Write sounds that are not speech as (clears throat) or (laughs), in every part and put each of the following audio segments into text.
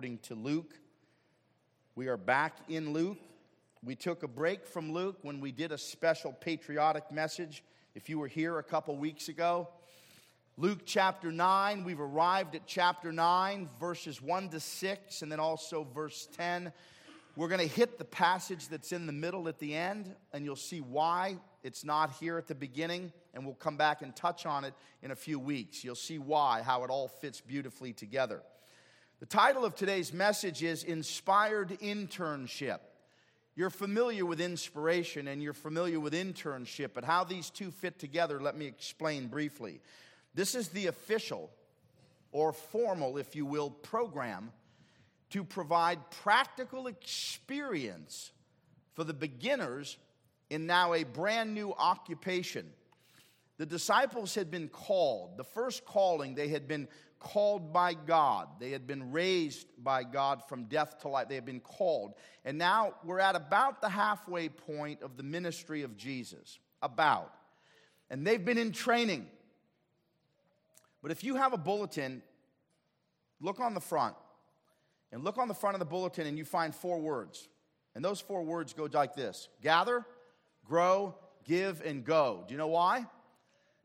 according to Luke. We are back in Luke. We took a break from Luke when we did a special patriotic message. If you were here a couple weeks ago, Luke chapter 9, we've arrived at chapter 9, verses 1 to 6, and then also verse 10. We're going to hit the passage that's in the middle at the end, and you'll see why it's not here at the beginning, and we'll come back and touch on it in a few weeks. You'll see why, how it all fits beautifully together. The title of today's message is Inspired Internship. You're familiar with inspiration and you're familiar with internship, but how these two fit together, let me explain briefly. This is the official or formal, if you will, program to provide practical experience for the beginners in now a brand new occupation. The disciples had been called. The first calling, they had been called by God. They had been raised by God from death to life. They had been called. And now we're at about the halfway point of the ministry of Jesus. About. And they've been in training. But if you have a bulletin, look on the front. And look on the front of the bulletin and you find four words. And those four words go like this gather, grow, give, and go. Do you know why?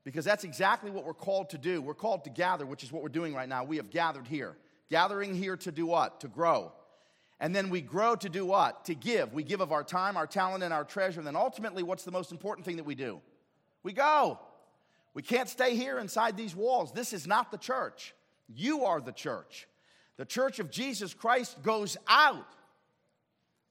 Because that's exactly what we're called to do. We're called to gather, which is what we're doing right now. We have gathered here. Gathering here to do what? To grow. And then we grow to do what? To give. We give of our time, our talent, and our treasure. And then ultimately, what's the most important thing that we do? We go. We can't stay here inside these walls. This is not the church. You are the church. The church of Jesus Christ goes out.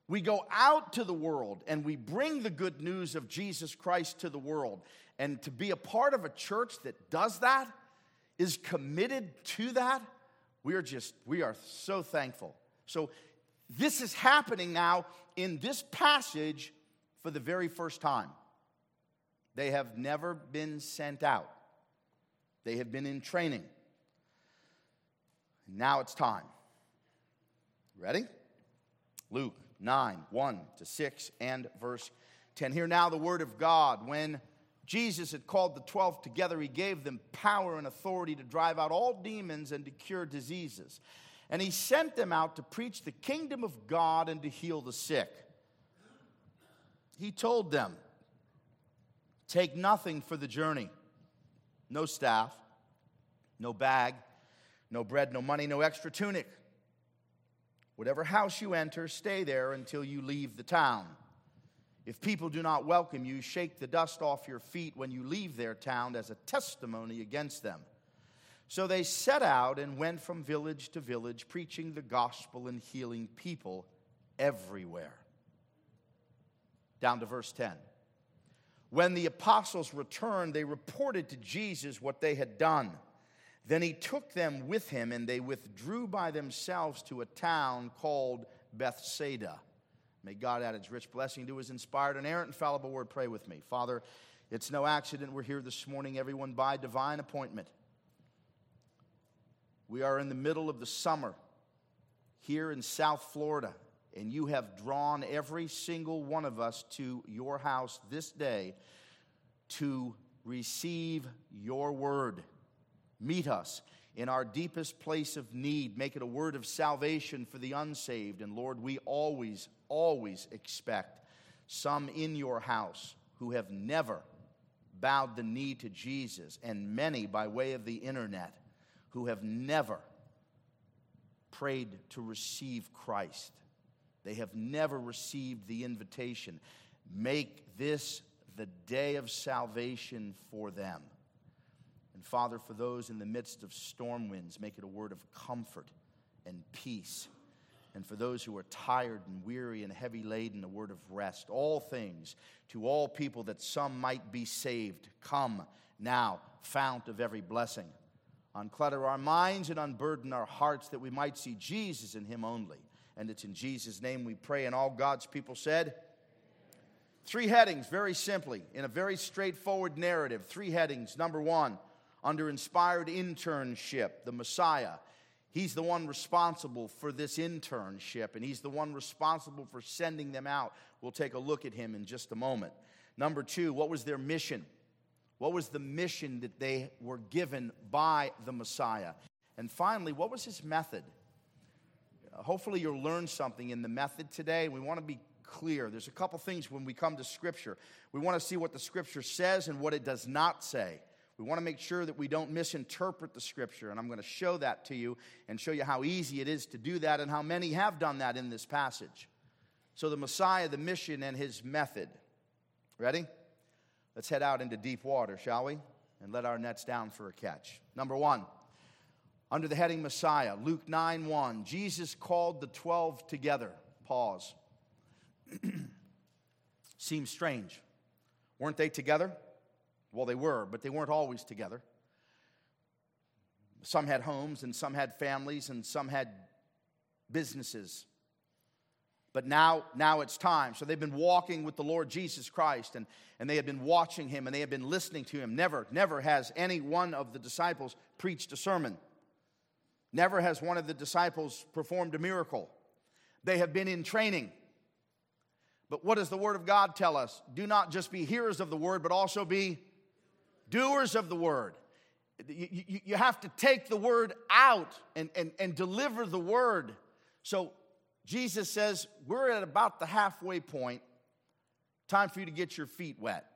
We go out to the world and we bring the good news of Jesus Christ to the world. And to be a part of a church that does that, is committed to that, we are just, we are so thankful. So, this is happening now in this passage for the very first time. They have never been sent out, they have been in training. Now it's time. Ready? Luke 9, 1 to 6, and verse 10. Hear now the word of God. When Jesus had called the 12 together, he gave them power and authority to drive out all demons and to cure diseases. And he sent them out to preach the kingdom of God and to heal the sick. He told them, Take nothing for the journey no staff, no bag, no bread, no money, no extra tunic. Whatever house you enter, stay there until you leave the town. If people do not welcome you, shake the dust off your feet when you leave their town as a testimony against them. So they set out and went from village to village, preaching the gospel and healing people everywhere. Down to verse 10. When the apostles returned, they reported to Jesus what they had done. Then he took them with him, and they withdrew by themselves to a town called Bethsaida. May God add his rich blessing to his inspired, inerrant, infallible word. Pray with me. Father, it's no accident we're here this morning, everyone by divine appointment. We are in the middle of the summer here in South Florida, and you have drawn every single one of us to your house this day to receive your word. Meet us in our deepest place of need. Make it a word of salvation for the unsaved. And Lord, we always, always expect some in your house who have never bowed the knee to Jesus, and many by way of the internet who have never prayed to receive Christ. They have never received the invitation. Make this the day of salvation for them. And Father, for those in the midst of storm winds, make it a word of comfort and peace. And for those who are tired and weary and heavy laden, a word of rest. All things to all people that some might be saved. Come now, fount of every blessing. Unclutter our minds and unburden our hearts that we might see Jesus in Him only. And it's in Jesus' name we pray. And all God's people said, Three headings, very simply, in a very straightforward narrative. Three headings. Number one, under inspired internship, the Messiah. He's the one responsible for this internship, and he's the one responsible for sending them out. We'll take a look at him in just a moment. Number two, what was their mission? What was the mission that they were given by the Messiah? And finally, what was his method? hopefully, you'll learn something in the method today. We want to be clear. There's a couple things when we come to Scripture. We want to see what the Scripture says and what it does not say. We want to make sure that we don't misinterpret the Scripture, and I'm going to show that to you and show you how easy it is to do that and how many have done that in this passage. So, the Messiah, the mission, and his method. Ready? Let's head out into deep water, shall we? And let our nets down for a catch. Number one, under the heading Messiah, Luke 9 1, Jesus called the 12 together. Pause. (clears throat) Seems strange. Weren't they together? Well, they were, but they weren't always together. Some had homes, and some had families, and some had businesses. But now, now it's time. So they've been walking with the Lord Jesus Christ and, and they have been watching him and they have been listening to him. Never, never has any one of the disciples preached a sermon. Never has one of the disciples performed a miracle. They have been in training. But what does the Word of God tell us? Do not just be hearers of the Word, but also be doers of the Word. You, you, you have to take the Word out and, and, and deliver the Word. So Jesus says, We're at about the halfway point. Time for you to get your feet wet.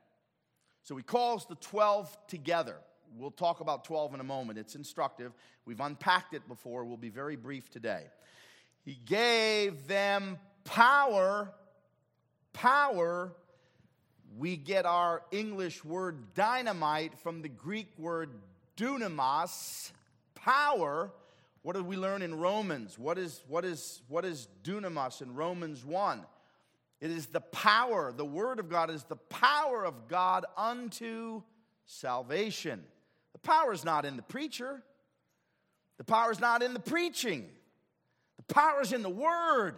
So he calls the 12 together. We'll talk about 12 in a moment. It's instructive. We've unpacked it before. We'll be very brief today. He gave them power. Power. We get our English word dynamite from the Greek word dunamis, power what did we learn in Romans? What is, what is, what is dunamis in Romans 1? It is the power, the Word of God is the power of God unto salvation. The power is not in the preacher, the power is not in the preaching, the power is in the Word.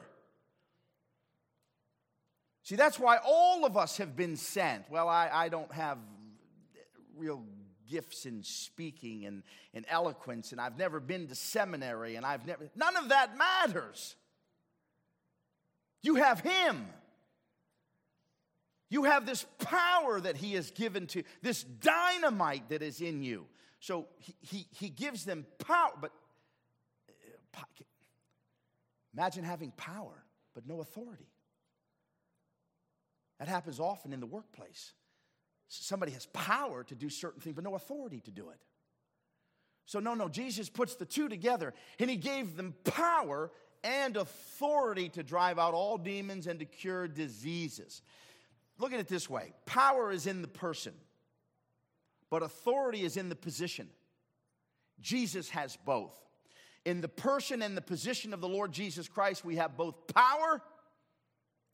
See, that's why all of us have been sent. Well, I, I don't have real gifts in speaking and, and eloquence, and I've never been to seminary, and I've never, none of that matters. You have Him. You have this power that He has given to, this dynamite that is in you. So He, he, he gives them power, but uh, imagine having power, but no authority. That happens often in the workplace. Somebody has power to do certain things, but no authority to do it. So, no, no, Jesus puts the two together and he gave them power and authority to drive out all demons and to cure diseases. Look at it this way power is in the person, but authority is in the position. Jesus has both. In the person and the position of the Lord Jesus Christ, we have both power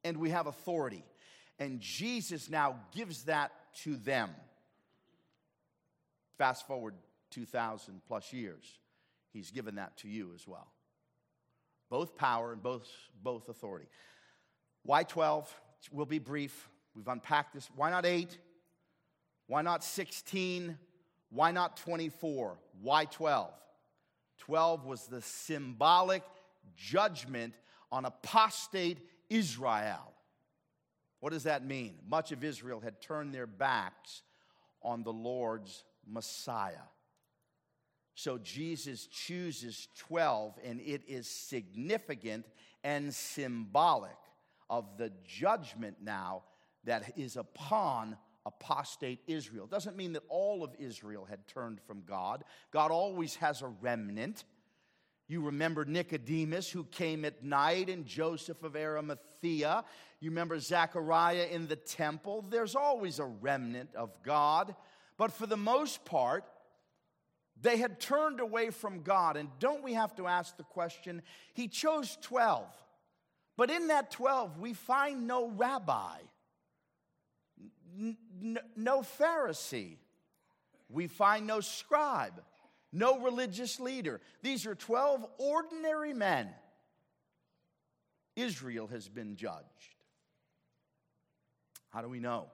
and we have authority. And Jesus now gives that to them. Fast forward 2,000 plus years, he's given that to you as well. Both power and both, both authority. Why 12? We'll be brief. We've unpacked this. Why not 8? Why not 16? Why not 24? Why 12? 12 was the symbolic judgment on apostate Israel. What does that mean? Much of Israel had turned their backs on the Lord's Messiah. So Jesus chooses 12, and it is significant and symbolic of the judgment now that is upon apostate Israel. Doesn't mean that all of Israel had turned from God. God always has a remnant. You remember Nicodemus who came at night and Joseph of Arimathea. You remember Zechariah in the temple. There's always a remnant of God. But for the most part, they had turned away from God. And don't we have to ask the question? He chose 12. But in that 12, we find no rabbi, no Pharisee, we find no scribe no religious leader. These are 12 ordinary men. Israel has been judged. How do we know?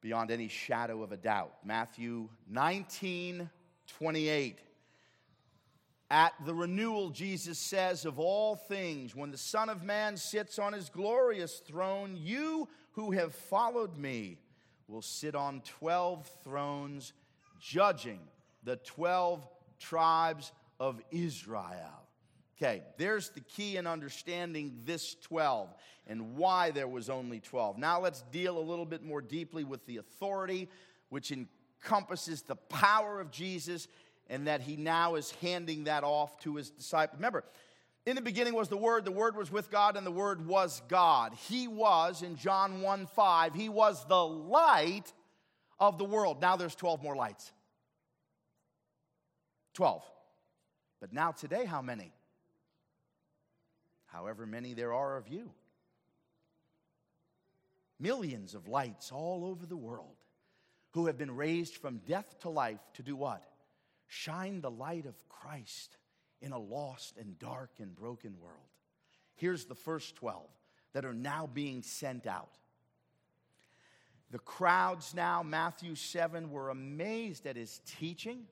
Beyond any shadow of a doubt. Matthew 19 28. At the renewal, Jesus says, Of all things, when the Son of Man sits on his glorious throne, you who have followed me will sit on 12 thrones, judging the 12 tribes of Israel. Okay, there's the key in understanding this 12 and why there was only 12. Now let's deal a little bit more deeply with the authority, which encompasses the power of Jesus, and that he now is handing that off to his disciples. Remember, in the beginning was the Word, the Word was with God, and the Word was God. He was, in John 1 5, he was the light of the world. Now there's 12 more lights. 12. But now, today, how many? however many there are of you. Millions of lights all over the world who have been raised from death to life to do what? Shine the light of Christ in a lost and dark and broken world. Here's the first 12 that are now being sent out. The crowds now, Matthew 7, were amazed at his teaching.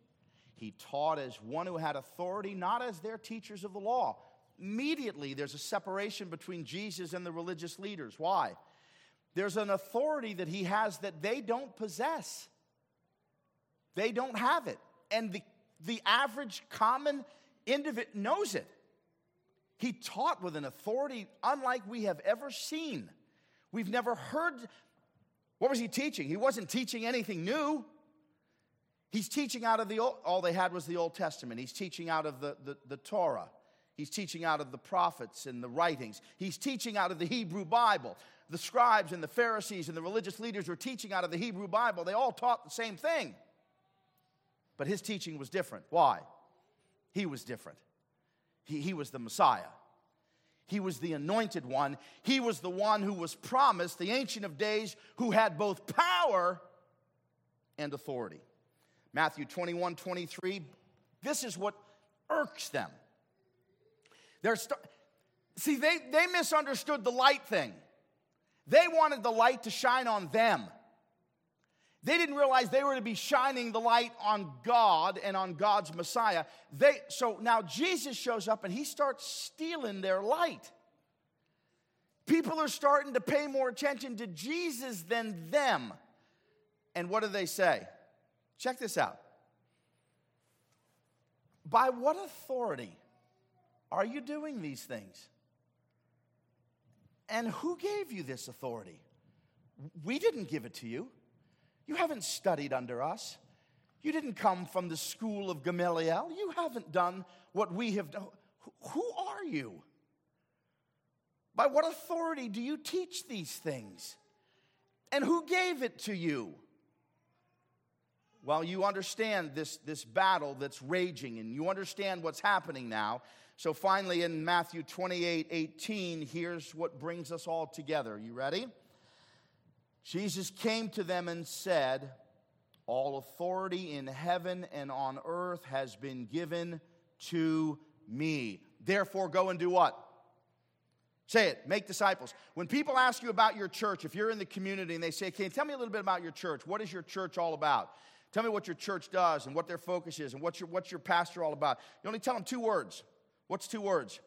He taught as one who had authority, not as their teachers of the law immediately there's a separation between Jesus and the religious leaders. Why? There's an authority that he has that they don't possess. They don't have it. And the, the average common individual knows it. He taught with an authority unlike we have ever seen. We've never heard. What was he teaching? He wasn't teaching anything new. He's teaching out of the old, all they had was the Old Testament. He's teaching out of the, the, the Torah. He's teaching out of the prophets and the writings. He's teaching out of the Hebrew Bible. The scribes and the Pharisees and the religious leaders were teaching out of the Hebrew Bible. They all taught the same thing. But his teaching was different. Why? He was different. He, he was the Messiah. He was the anointed one. He was the one who was promised, the Ancient of Days, who had both power and authority. Matthew 21 23, this is what irks them. They're st- See, they, they misunderstood the light thing. They wanted the light to shine on them. They didn't realize they were to be shining the light on God and on God's Messiah. They, so now Jesus shows up and he starts stealing their light. People are starting to pay more attention to Jesus than them. And what do they say? Check this out. By what authority are you doing these things? And who gave you this authority? We didn't give it to you. You haven't studied under us. You didn't come from the school of Gamaliel. You haven't done what we have done. Who are you? By what authority do you teach these things? And who gave it to you? Well, you understand this, this battle that's raging and you understand what's happening now. So finally, in Matthew 28 18, here's what brings us all together. You ready? Jesus came to them and said, All authority in heaven and on earth has been given to me. Therefore, go and do what? Say it, make disciples. When people ask you about your church, if you're in the community and they say, Can you tell me a little bit about your church? What is your church all about? Tell me what your church does and what their focus is and what's your, what's your pastor all about. You only tell them two words What's two words?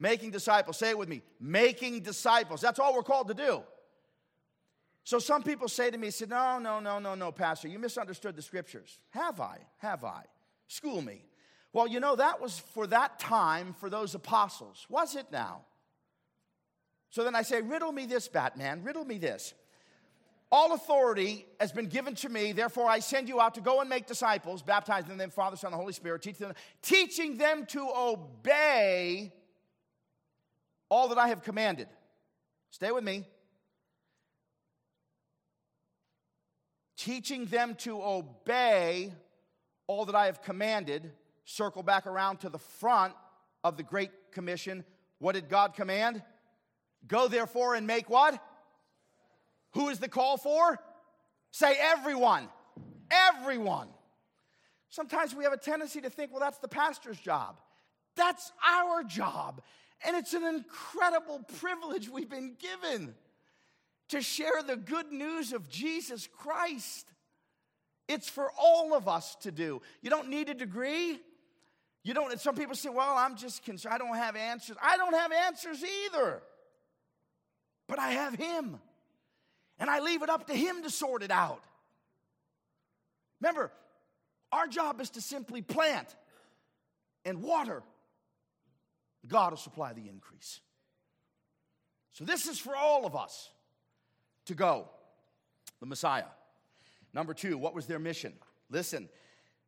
Making disciples. Say it with me. Making disciples. That's all we're called to do. So some people say to me, say, no, no, no, no, no, Pastor, you misunderstood the scriptures. Have I? Have I? School me. Well, you know, that was for that time for those apostles. Was it now? So then I say, riddle me this, Batman, riddle me this. All authority has been given to me, therefore I send you out to go and make disciples, baptizing them the Father, Son, and Holy Spirit, teaching them, teaching them to obey all that I have commanded. Stay with me. Teaching them to obey all that I have commanded. Circle back around to the front of the Great Commission. What did God command? Go therefore and make what? Who is the call for? Say everyone. Everyone. Sometimes we have a tendency to think, well, that's the pastor's job. That's our job. And it's an incredible privilege we've been given to share the good news of Jesus Christ. It's for all of us to do. You don't need a degree. You don't, some people say, well, I'm just concerned. I don't have answers. I don't have answers either. But I have Him and I leave it up to Him to sort it out. Remember, our job is to simply plant and water God will supply the increase. So, this is for all of us to go, the Messiah. Number two, what was their mission? Listen,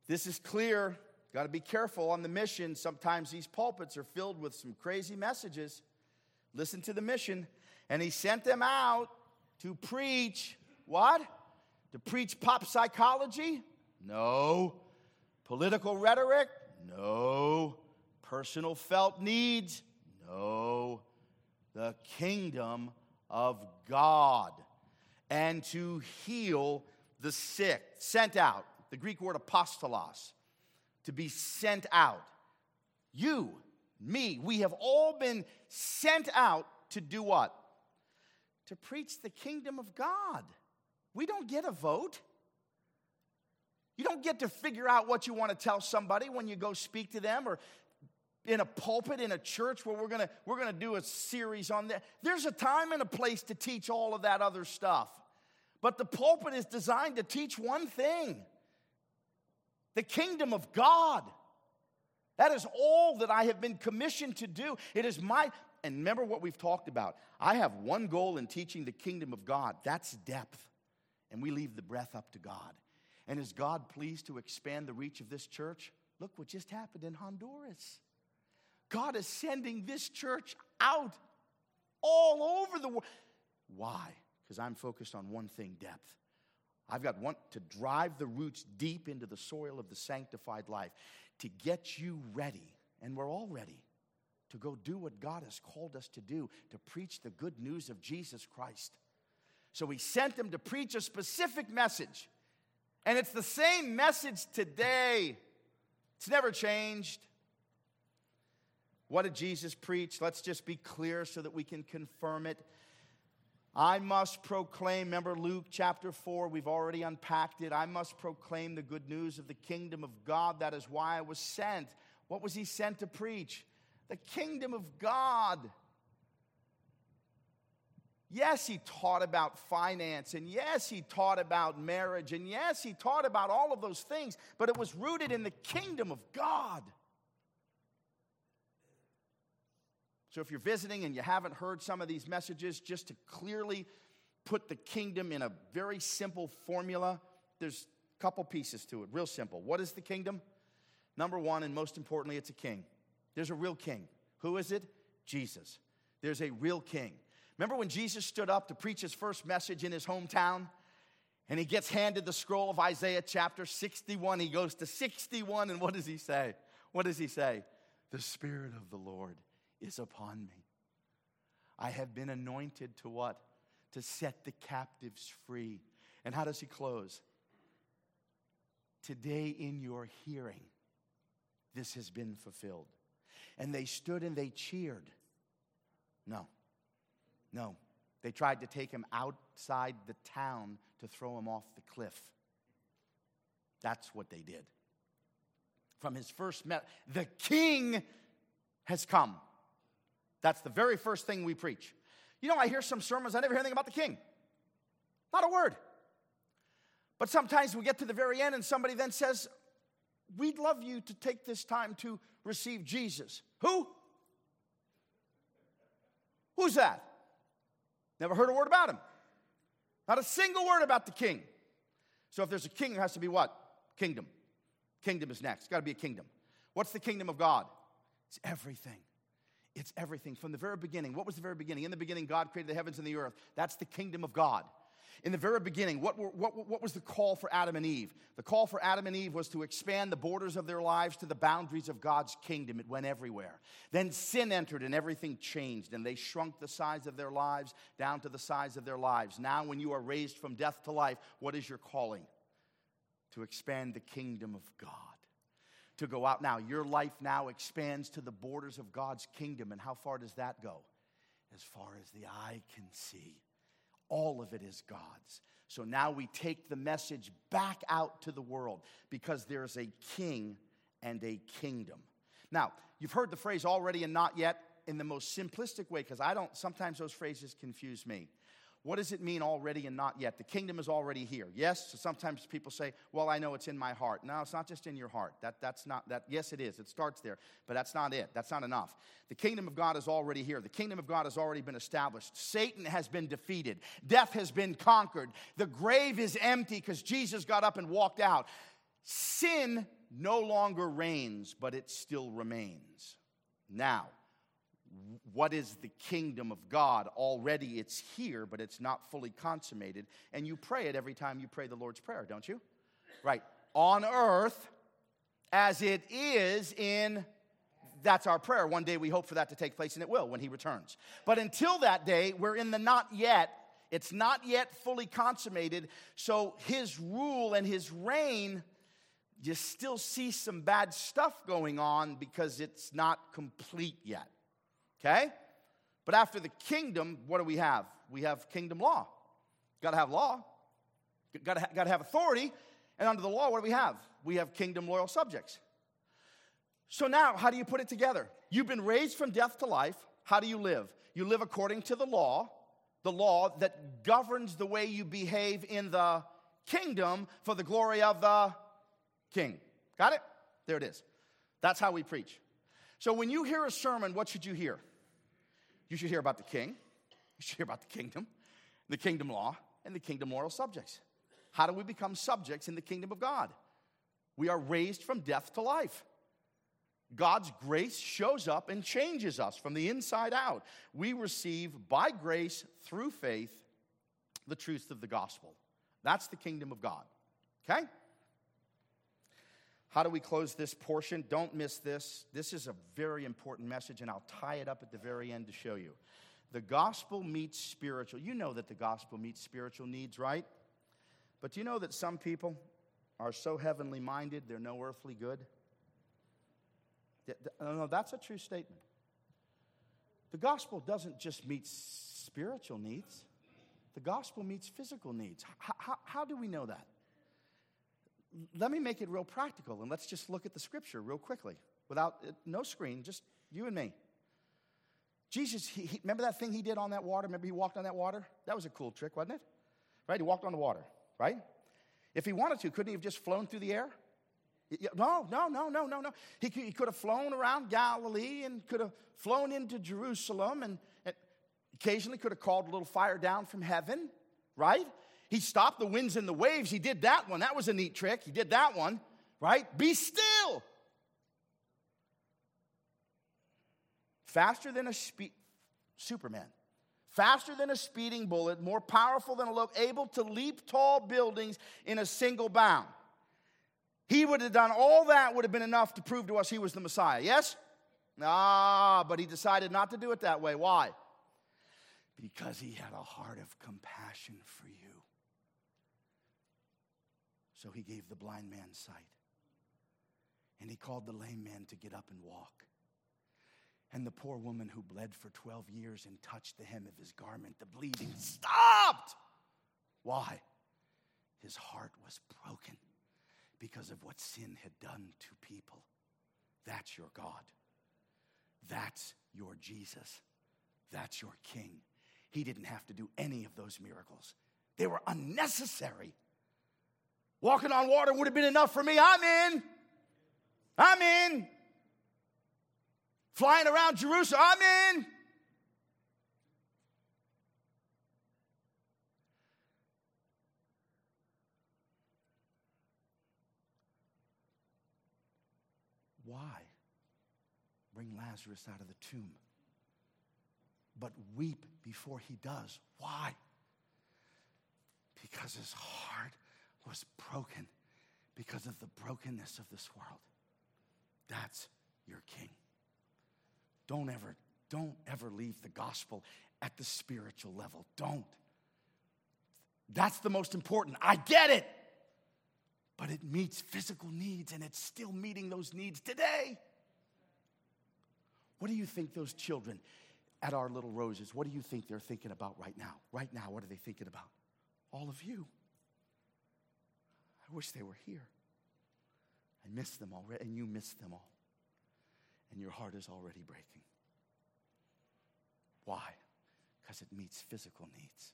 this is clear. Got to be careful on the mission. Sometimes these pulpits are filled with some crazy messages. Listen to the mission. And he sent them out to preach what? To preach pop psychology? No. Political rhetoric? No. Personal felt needs? No the kingdom of God and to heal the sick. Sent out, the Greek word apostolos, to be sent out. You, me, we have all been sent out to do what? To preach the kingdom of God. We don't get a vote. You don't get to figure out what you want to tell somebody when you go speak to them or in a pulpit in a church where we're gonna we're gonna do a series on that there's a time and a place to teach all of that other stuff but the pulpit is designed to teach one thing the kingdom of god that is all that i have been commissioned to do it is my and remember what we've talked about. I have one goal in teaching the kingdom of god. That's depth. And we leave the breath up to god. And is god pleased to expand the reach of this church? Look what just happened in honduras. God is sending this church out all over the world. Why? Because I'm focused on one thing depth. I've got one to drive the roots deep into the soil of the sanctified life, to get you ready, and we're all ready to go do what God has called us to do, to preach the good news of Jesus Christ. So he sent them to preach a specific message. And it's the same message today. It's never changed. What did Jesus preach? Let's just be clear so that we can confirm it. I must proclaim, remember Luke chapter 4, we've already unpacked it. I must proclaim the good news of the kingdom of God. That is why I was sent. What was he sent to preach? The kingdom of God. Yes, he taught about finance, and yes, he taught about marriage, and yes, he taught about all of those things, but it was rooted in the kingdom of God. So if you're visiting and you haven't heard some of these messages, just to clearly put the kingdom in a very simple formula, there's a couple pieces to it, real simple. What is the kingdom? Number one, and most importantly, it's a king. There's a real king. Who is it? Jesus. There's a real king. Remember when Jesus stood up to preach his first message in his hometown? And he gets handed the scroll of Isaiah chapter 61. He goes to 61, and what does he say? What does he say? The Spirit of the Lord is upon me. I have been anointed to what? To set the captives free. And how does he close? Today in your hearing, this has been fulfilled. And they stood and they cheered. No, no. They tried to take him outside the town to throw him off the cliff. That's what they did. From his first met, the king has come. That's the very first thing we preach. You know, I hear some sermons, I never hear anything about the king. Not a word. But sometimes we get to the very end and somebody then says, We'd love you to take this time to receive Jesus. Who? Who's that? Never heard a word about him. Not a single word about the king. So if there's a king, there has to be what? Kingdom. Kingdom is next. It's got to be a kingdom. What's the kingdom of God? It's everything. It's everything from the very beginning. What was the very beginning? In the beginning, God created the heavens and the earth. That's the kingdom of God. In the very beginning, what, were, what, what was the call for Adam and Eve? The call for Adam and Eve was to expand the borders of their lives to the boundaries of God's kingdom. It went everywhere. Then sin entered and everything changed, and they shrunk the size of their lives down to the size of their lives. Now, when you are raised from death to life, what is your calling? To expand the kingdom of God to go out now. Your life now expands to the borders of God's kingdom. And how far does that go? As far as the eye can see. All of it is God's. So now we take the message back out to the world because there's a king and a kingdom. Now, you've heard the phrase already and not yet in the most simplistic way because I don't, sometimes those phrases confuse me. What does it mean already and not yet? The kingdom is already here. Yes, so sometimes people say, "Well, I know it's in my heart." No, it's not just in your heart. That, that's not that. Yes, it is. It starts there, but that's not it. That's not enough. The kingdom of God is already here. The kingdom of God has already been established. Satan has been defeated. Death has been conquered. The grave is empty because Jesus got up and walked out. Sin no longer reigns, but it still remains. Now, what is the kingdom of God? Already it's here, but it's not fully consummated. And you pray it every time you pray the Lord's Prayer, don't you? Right. On earth as it is in that's our prayer. One day we hope for that to take place, and it will when He returns. But until that day, we're in the not yet. It's not yet fully consummated. So His rule and His reign, you still see some bad stuff going on because it's not complete yet. Okay? But after the kingdom, what do we have? We have kingdom law. Got to have law. Got to, have authority. And under the law, what do we have? We have kingdom loyal subjects. So now, how do you put it together? You've been raised from death to life. How do you live? You live according to the law, the law that governs the way you behave in the kingdom for the glory of the king. Got it? There it is. That's how we preach. So when you hear a sermon, what should you hear? You should hear about the king, you should hear about the kingdom, the kingdom law, and the kingdom moral subjects. How do we become subjects in the kingdom of God? We are raised from death to life. God's grace shows up and changes us from the inside out. We receive by grace through faith the truth of the gospel. That's the kingdom of God. Okay? How do we close this portion? Don't miss this. This is a very important message, and I'll tie it up at the very end to show you. The gospel meets spiritual. You know that the gospel meets spiritual needs, right? But do you know that some people are so heavenly minded, they're no earthly good? No, that's a true statement. The gospel doesn't just meet spiritual needs, the gospel meets physical needs. How, how, how do we know that? Let me make it real practical and let's just look at the scripture real quickly without uh, no screen, just you and me. Jesus, he, he, remember that thing he did on that water? Remember he walked on that water? That was a cool trick, wasn't it? Right? He walked on the water, right? If he wanted to, couldn't he have just flown through the air? No, no, no, no, no, no. He, he could have flown around Galilee and could have flown into Jerusalem and, and occasionally could have called a little fire down from heaven, right? He stopped the winds and the waves. He did that one. That was a neat trick. He did that one, right? Be still. Faster than a speed, Superman. Faster than a speeding bullet, more powerful than a loaf, able to leap tall buildings in a single bound. He would have done all that, would have been enough to prove to us he was the Messiah. Yes? Ah, but he decided not to do it that way. Why? Because he had a heart of compassion for you. So he gave the blind man sight. And he called the lame man to get up and walk. And the poor woman who bled for 12 years and touched the hem of his garment, the bleeding stopped. Why? His heart was broken because of what sin had done to people. That's your God. That's your Jesus. That's your King. He didn't have to do any of those miracles, they were unnecessary. Walking on water would have been enough for me. I'm in. I'm in. Flying around Jerusalem, I'm in. Why bring Lazarus out of the tomb? But weep before he does. Why? Because his heart was broken because of the brokenness of this world. That's your king. Don't ever, don't ever leave the gospel at the spiritual level. Don't. That's the most important. I get it. But it meets physical needs and it's still meeting those needs today. What do you think those children at our little roses, what do you think they're thinking about right now? Right now, what are they thinking about? All of you. I wish they were here. I miss them already, and you miss them all. And your heart is already breaking. Why? Because it meets physical needs.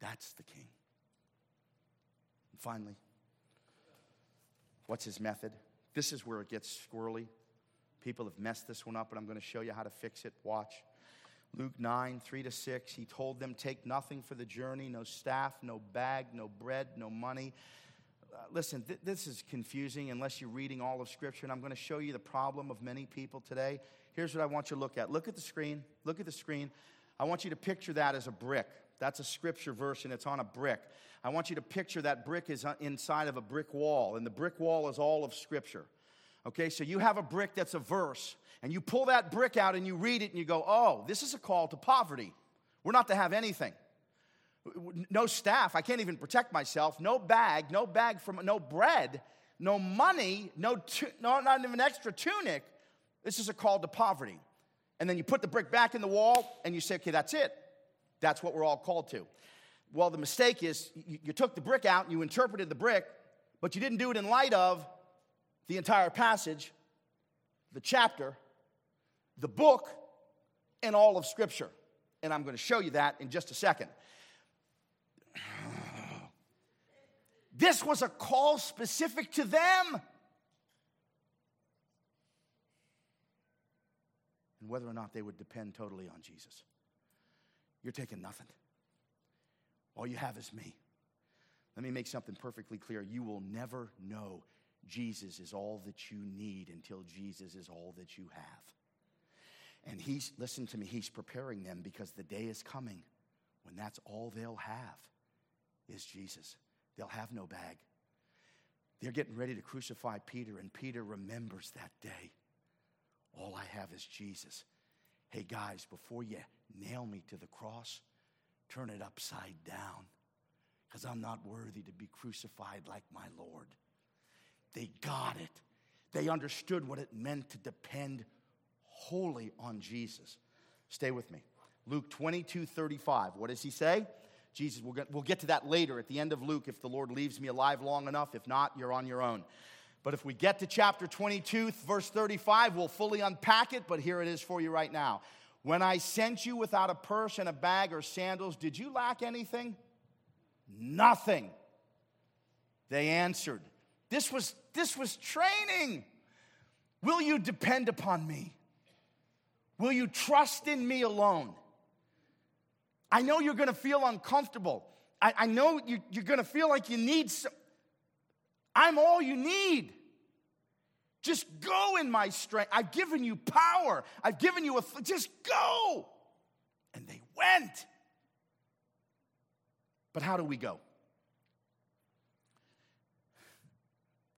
That's the king. And finally, what's his method? This is where it gets squirrely. People have messed this one up, and I'm going to show you how to fix it. Watch. Luke 9, 3 to 6, he told them, Take nothing for the journey no staff, no bag, no bread, no money. Uh, listen, th- this is confusing unless you're reading all of Scripture, and I'm going to show you the problem of many people today. Here's what I want you to look at. Look at the screen. Look at the screen. I want you to picture that as a brick. That's a scripture verse, and it's on a brick. I want you to picture that brick is uh, inside of a brick wall, and the brick wall is all of Scripture. Okay, so you have a brick that's a verse, and you pull that brick out and you read it and you go, oh, this is a call to poverty. We're not to have anything. No staff, I can't even protect myself. No bag, no bag from, no bread, no money, no, tu- no not even an extra tunic. This is a call to poverty. And then you put the brick back in the wall and you say, okay, that's it. That's what we're all called to. Well, the mistake is you, you took the brick out and you interpreted the brick, but you didn't do it in light of the entire passage, the chapter, the book, and all of Scripture. And I'm going to show you that in just a second. This was a call specific to them. And whether or not they would depend totally on Jesus. You're taking nothing. All you have is me. Let me make something perfectly clear. You will never know Jesus is all that you need until Jesus is all that you have. And he's, listen to me, he's preparing them because the day is coming when that's all they'll have is Jesus. They'll have no bag. They're getting ready to crucify Peter, and Peter remembers that day. All I have is Jesus. Hey, guys, before you nail me to the cross, turn it upside down because I'm not worthy to be crucified like my Lord. They got it. They understood what it meant to depend wholly on Jesus. Stay with me. Luke 22 35. What does he say? Jesus, we'll get, we'll get to that later at the end of Luke if the Lord leaves me alive long enough. If not, you're on your own. But if we get to chapter 22, verse 35, we'll fully unpack it, but here it is for you right now. When I sent you without a purse and a bag or sandals, did you lack anything? Nothing. They answered. This was, this was training. Will you depend upon me? Will you trust in me alone? I know you're to feel uncomfortable. I, I know you, you're going to feel like you need some. I'm all you need. Just go in my strength. I've given you power. I've given you a. Just go. And they went. But how do we go?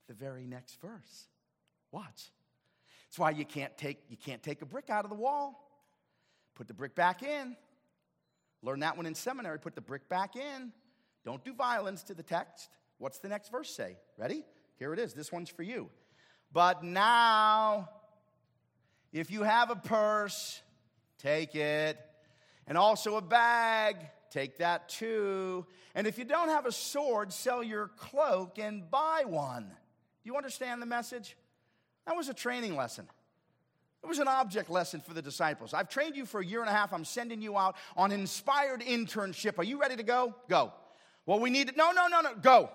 The very next verse. Watch. That's why you can't take you can't take a brick out of the wall. Put the brick back in. Learn that one in seminary. Put the brick back in. Don't do violence to the text. What's the next verse say? Ready? Here it is. This one's for you. But now, if you have a purse, take it. And also a bag, take that too. And if you don't have a sword, sell your cloak and buy one. Do you understand the message? That was a training lesson. It was an object lesson for the disciples. I've trained you for a year and a half. I'm sending you out on inspired internship. Are you ready to go? Go. Well, we need to, no, no, no, no, go.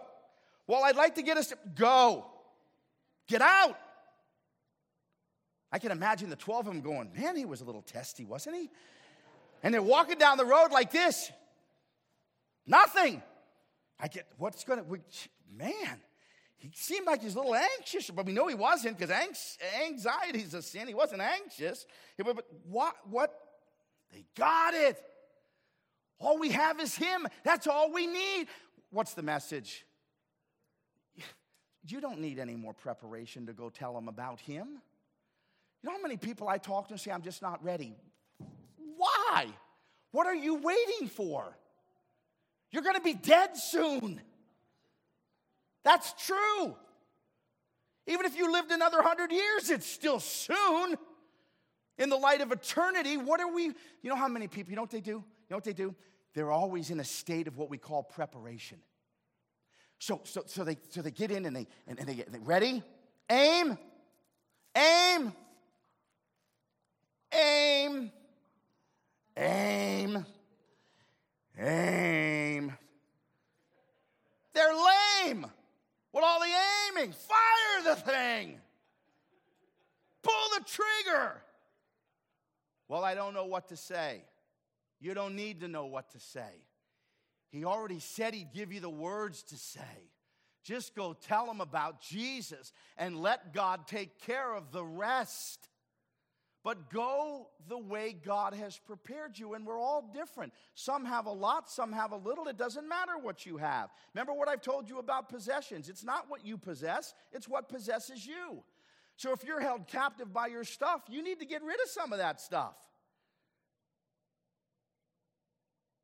Well, I'd like to get us to, go. Get out. I can imagine the 12 of them going, man, he was a little testy, wasn't he? And they're walking down the road like this. Nothing. I get, what's going to, man, he seemed like he's a little anxious, but we know he wasn't because anxiety is a sin. He wasn't anxious. But what? What? They got it. All we have is him. That's all we need. What's the message? You don't need any more preparation to go tell them about him. You know how many people I talk to and say, I'm just not ready? Why? What are you waiting for? You're going to be dead soon. That's true. Even if you lived another hundred years, it's still soon. In the light of eternity, what are we? You know how many people, you know what they do? You know what they do? They're always in a state of what we call preparation. So, so, so, they, so they get in and they, and, and they get ready, aim, aim, aim, aim, aim with all the aiming. Fire the thing. Pull the trigger. Well, I don't know what to say. You don't need to know what to say. He already said he'd give you the words to say. Just go tell him about Jesus and let God take care of the rest. But go the way God has prepared you, and we're all different. Some have a lot, some have a little. It doesn't matter what you have. Remember what I've told you about possessions it's not what you possess, it's what possesses you. So if you're held captive by your stuff, you need to get rid of some of that stuff.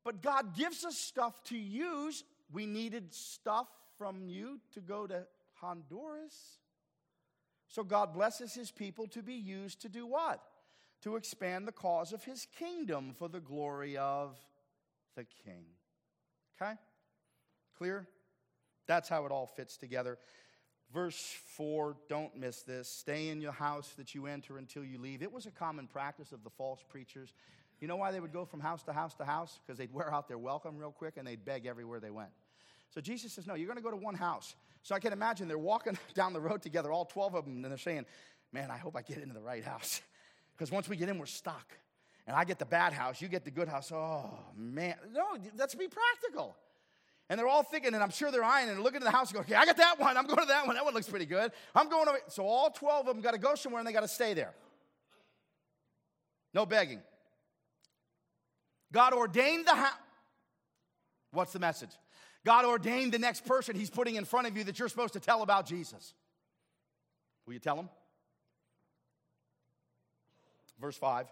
But God gives us stuff to use. We needed stuff from you to go to Honduras. So God blesses his people to be used to do what? To expand the cause of his kingdom for the glory of the king. Okay? Clear? That's how it all fits together. Verse 4, don't miss this. Stay in your house that you enter until you leave. It was a common practice of the false preachers. You know why they would go from house to house to house? Because they'd wear out their welcome real quick and they'd beg everywhere they went. So Jesus says, No, you're going to go to one house. So I can imagine they're walking (laughs) down the road together, all 12 of them, and they're saying, Man, I hope I get into the right house. (laughs) Because once we get in, we're stuck. And I get the bad house, you get the good house. Oh, man. No, let's be practical. And they're all thinking, and I'm sure they're eyeing and looking at the house and going, okay, I got that one. I'm going to that one. That one looks pretty good. I'm going to. So all 12 of them got to go somewhere and they got to stay there. No begging. God ordained the house. What's the message? God ordained the next person He's putting in front of you that you're supposed to tell about Jesus. Will you tell him? Verse 5.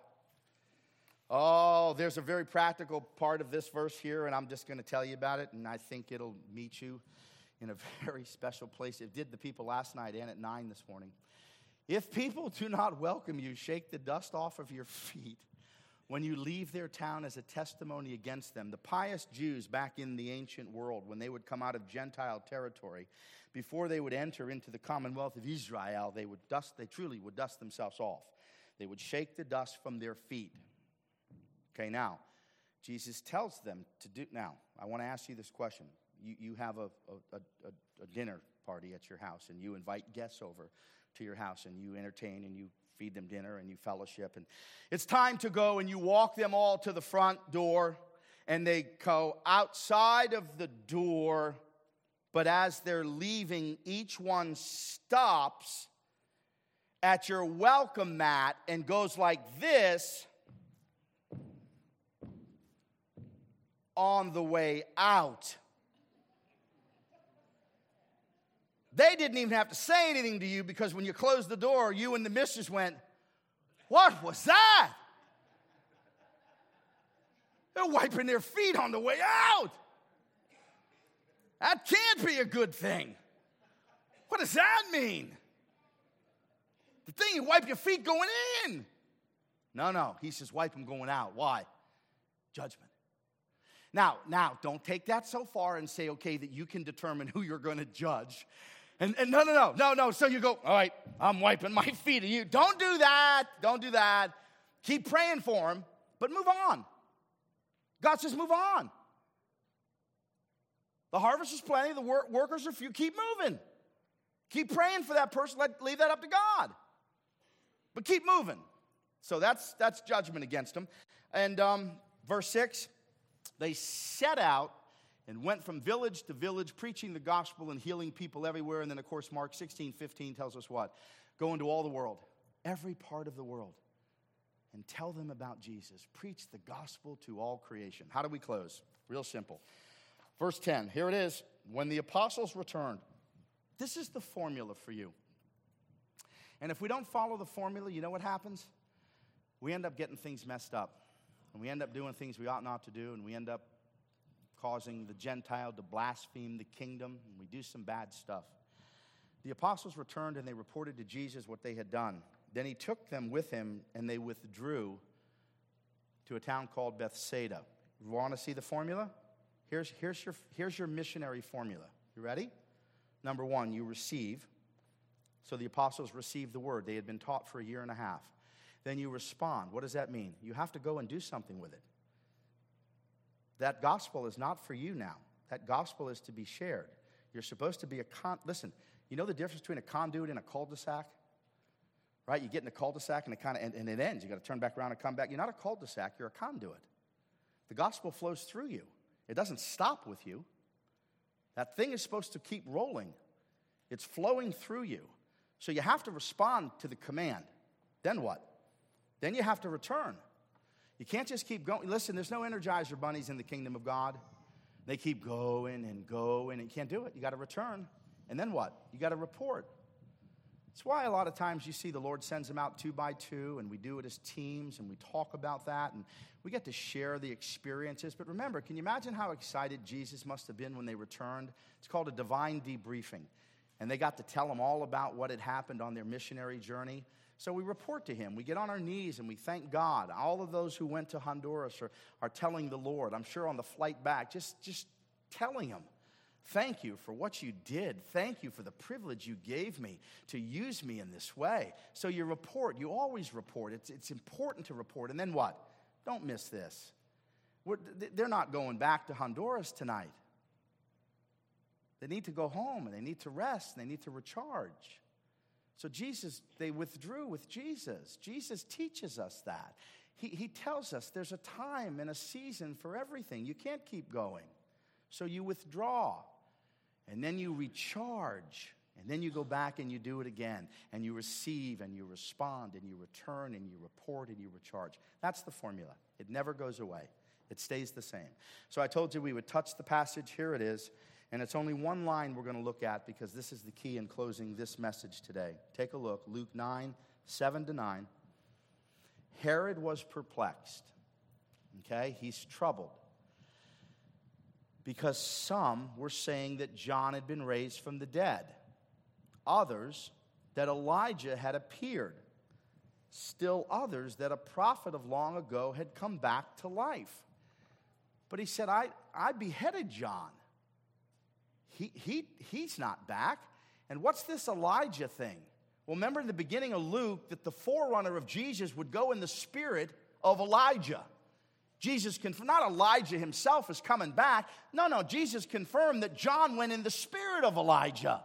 Oh, there's a very practical part of this verse here, and I'm just going to tell you about it, and I think it'll meet you in a (laughs) very special place. It did the people last night and at 9 this morning. If people do not welcome you, shake the dust off of your feet when you leave their town as a testimony against them. The pious Jews back in the ancient world, when they would come out of Gentile territory, before they would enter into the commonwealth of Israel, they would dust, they truly would dust themselves off. They would shake the dust from their feet. Okay, now, Jesus tells them to do. Now, I want to ask you this question. You, you have a, a, a, a dinner party at your house, and you invite guests over to your house, and you entertain and you feed them dinner and you fellowship. And it's time to go, and you walk them all to the front door, and they go outside of the door. But as they're leaving, each one stops at your welcome mat and goes like this on the way out. They didn't even have to say anything to you because when you closed the door, you and the missus went, What was that? They're wiping their feet on the way out. That can't be a good thing. What does that mean? The thing you wipe your feet going in. No, no. He says wipe them going out. Why? Judgment. Now, now, don't take that so far and say, okay, that you can determine who you're going to judge and, and no, no, no, no, no. So you go, all right, I'm wiping my (laughs) feet at you. Don't do that. Don't do that. Keep praying for him, but move on. God says, move on. The harvest is plenty, the wor- workers are few. Keep moving. Keep praying for that person. Let, leave that up to God. But keep moving. So that's that's judgment against them. And um, verse 6 they set out and went from village to village preaching the gospel and healing people everywhere. And then, of course, Mark 16 15 tells us what? Go into all the world, every part of the world, and tell them about Jesus. Preach the gospel to all creation. How do we close? Real simple. Verse 10, here it is. When the apostles returned, this is the formula for you. And if we don't follow the formula, you know what happens? We end up getting things messed up. And we end up doing things we ought not to do, and we end up causing the Gentile to blaspheme the kingdom, and we do some bad stuff. The apostles returned and they reported to Jesus what they had done. Then he took them with him and they withdrew to a town called Bethsaida. You want to see the formula? Here's, here's, your, here's your missionary formula. You ready? Number one, you receive. So the apostles received the word. They had been taught for a year and a half. Then you respond. What does that mean? You have to go and do something with it. That gospel is not for you now. That gospel is to be shared. You're supposed to be a con. Listen, you know the difference between a conduit and a cul de sac? right? You get in a cul-de-sac and it kind of and, and it ends. You got to turn back around and come back. You're not a cul-de-sac, you're a conduit. The gospel flows through you. It doesn't stop with you. That thing is supposed to keep rolling. It's flowing through you. So you have to respond to the command. Then what? Then you have to return. You can't just keep going. Listen, there's no energizer bunnies in the kingdom of God. They keep going and going, and you can't do it. You got to return. And then what? You got to report. That's why a lot of times you see the Lord sends them out two by two, and we do it as teams, and we talk about that, and we get to share the experiences. But remember, can you imagine how excited Jesus must have been when they returned? It's called a divine debriefing. And they got to tell him all about what had happened on their missionary journey. So we report to him. We get on our knees and we thank God. All of those who went to Honduras are, are telling the Lord. I'm sure on the flight back, just, just telling him Thank you for what you did. Thank you for the privilege you gave me to use me in this way. So you report, you always report. It's, it's important to report. And then what? Don't miss this. We're, they're not going back to Honduras tonight. They need to go home and they need to rest and they need to recharge. So Jesus, they withdrew with Jesus. Jesus teaches us that. He, he tells us there's a time and a season for everything. You can't keep going. So you withdraw and then you recharge. And then you go back and you do it again. And you receive and you respond and you return and you report and you recharge. That's the formula. It never goes away, it stays the same. So I told you we would touch the passage. Here it is. And it's only one line we're going to look at because this is the key in closing this message today. Take a look Luke 9, 7 to 9. Herod was perplexed. Okay? He's troubled because some were saying that John had been raised from the dead, others that Elijah had appeared, still others that a prophet of long ago had come back to life. But he said, I, I beheaded John. He, he, he's not back. And what's this Elijah thing? Well, remember in the beginning of Luke that the forerunner of Jesus would go in the spirit of Elijah. Jesus confirmed, not Elijah himself is coming back. No, no, Jesus confirmed that John went in the spirit of Elijah,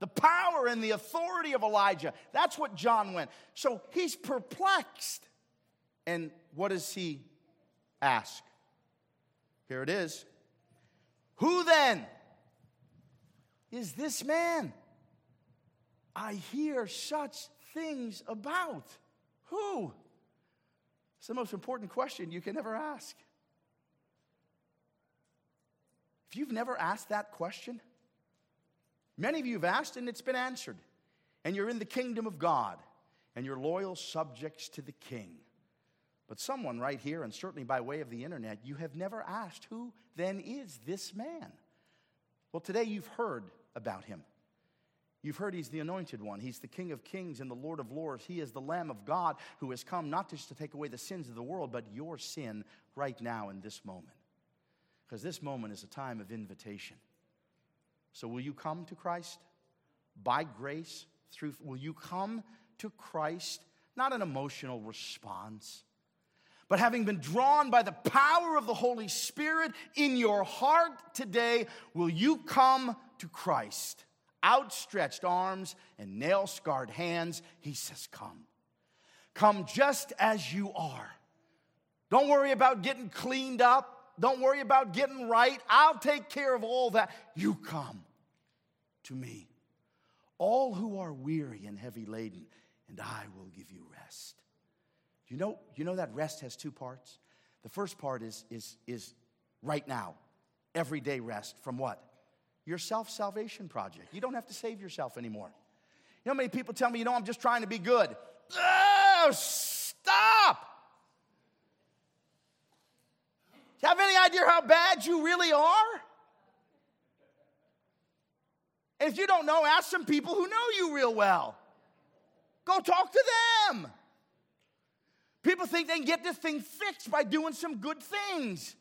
the power and the authority of Elijah. That's what John went. So he's perplexed. And what does he ask? Here it is. Who then is this man? I hear such things about. Who? It's the most important question you can ever ask. If you've never asked that question, many of you have asked and it's been answered. And you're in the kingdom of God and you're loyal subjects to the king. But someone right here, and certainly by way of the internet, you have never asked, who then is this man? Well, today you've heard about him. You've heard he's the anointed one. He's the King of kings and the Lord of lords. He is the Lamb of God who has come not just to take away the sins of the world, but your sin right now in this moment. Because this moment is a time of invitation. So, will you come to Christ by grace? Through, will you come to Christ, not an emotional response, but having been drawn by the power of the Holy Spirit in your heart today, will you come to Christ? outstretched arms and nail scarred hands, he says, Come. Come just as you are. Don't worry about getting cleaned up. Don't worry about getting right. I'll take care of all that. You come to me, all who are weary and heavy laden, and I will give you rest. You know, you know that rest has two parts? The first part is, is, is right now, everyday rest from what? your self salvation project. You don't have to save yourself anymore. You know many people tell me, you know, I'm just trying to be good? Oh, stop! Do you have any idea how bad you really are? And if you don't know, ask some people who know you real well. Go talk to them. People think they can get this thing fixed by doing some good things.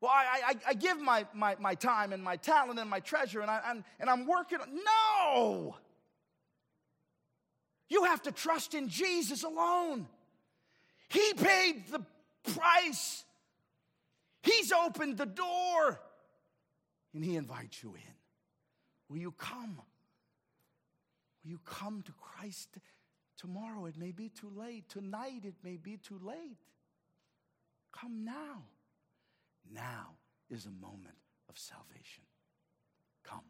Well, I, I, I give my, my, my time and my talent and my treasure and, I, and I'm working. No! You have to trust in Jesus alone. He paid the price, He's opened the door, and He invites you in. Will you come? Will you come to Christ Tomorrow it may be too late. Tonight it may be too late. Come now. Now is a moment of salvation. Come.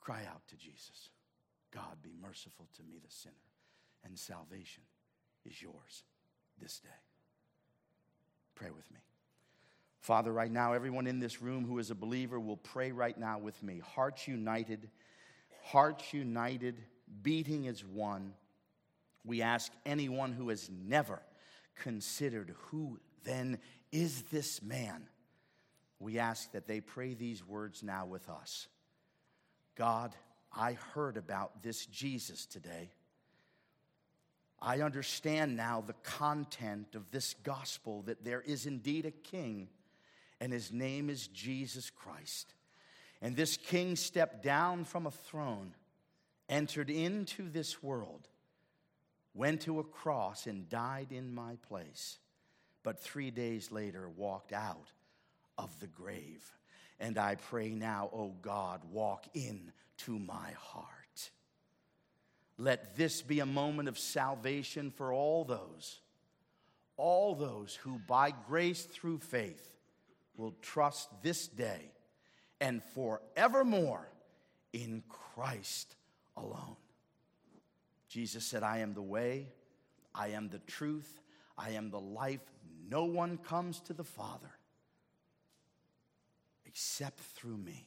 Cry out to Jesus God, be merciful to me, the sinner, and salvation is yours this day. Pray with me. Father, right now, everyone in this room who is a believer will pray right now with me. Hearts united, hearts united, beating as one. We ask anyone who has never considered who then is this man, we ask that they pray these words now with us. God, I heard about this Jesus today. I understand now the content of this gospel that there is indeed a king, and his name is Jesus Christ. And this king stepped down from a throne, entered into this world, went to a cross, and died in my place. But three days later, walked out of the grave. And I pray now, oh God, walk in to my heart. Let this be a moment of salvation for all those, all those who by grace through faith will trust this day and forevermore in Christ alone. Jesus said, I am the way, I am the truth, I am the life. No one comes to the Father except through me.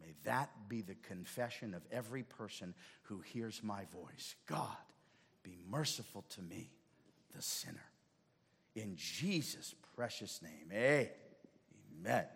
May that be the confession of every person who hears my voice. God, be merciful to me, the sinner. In Jesus' precious name, amen.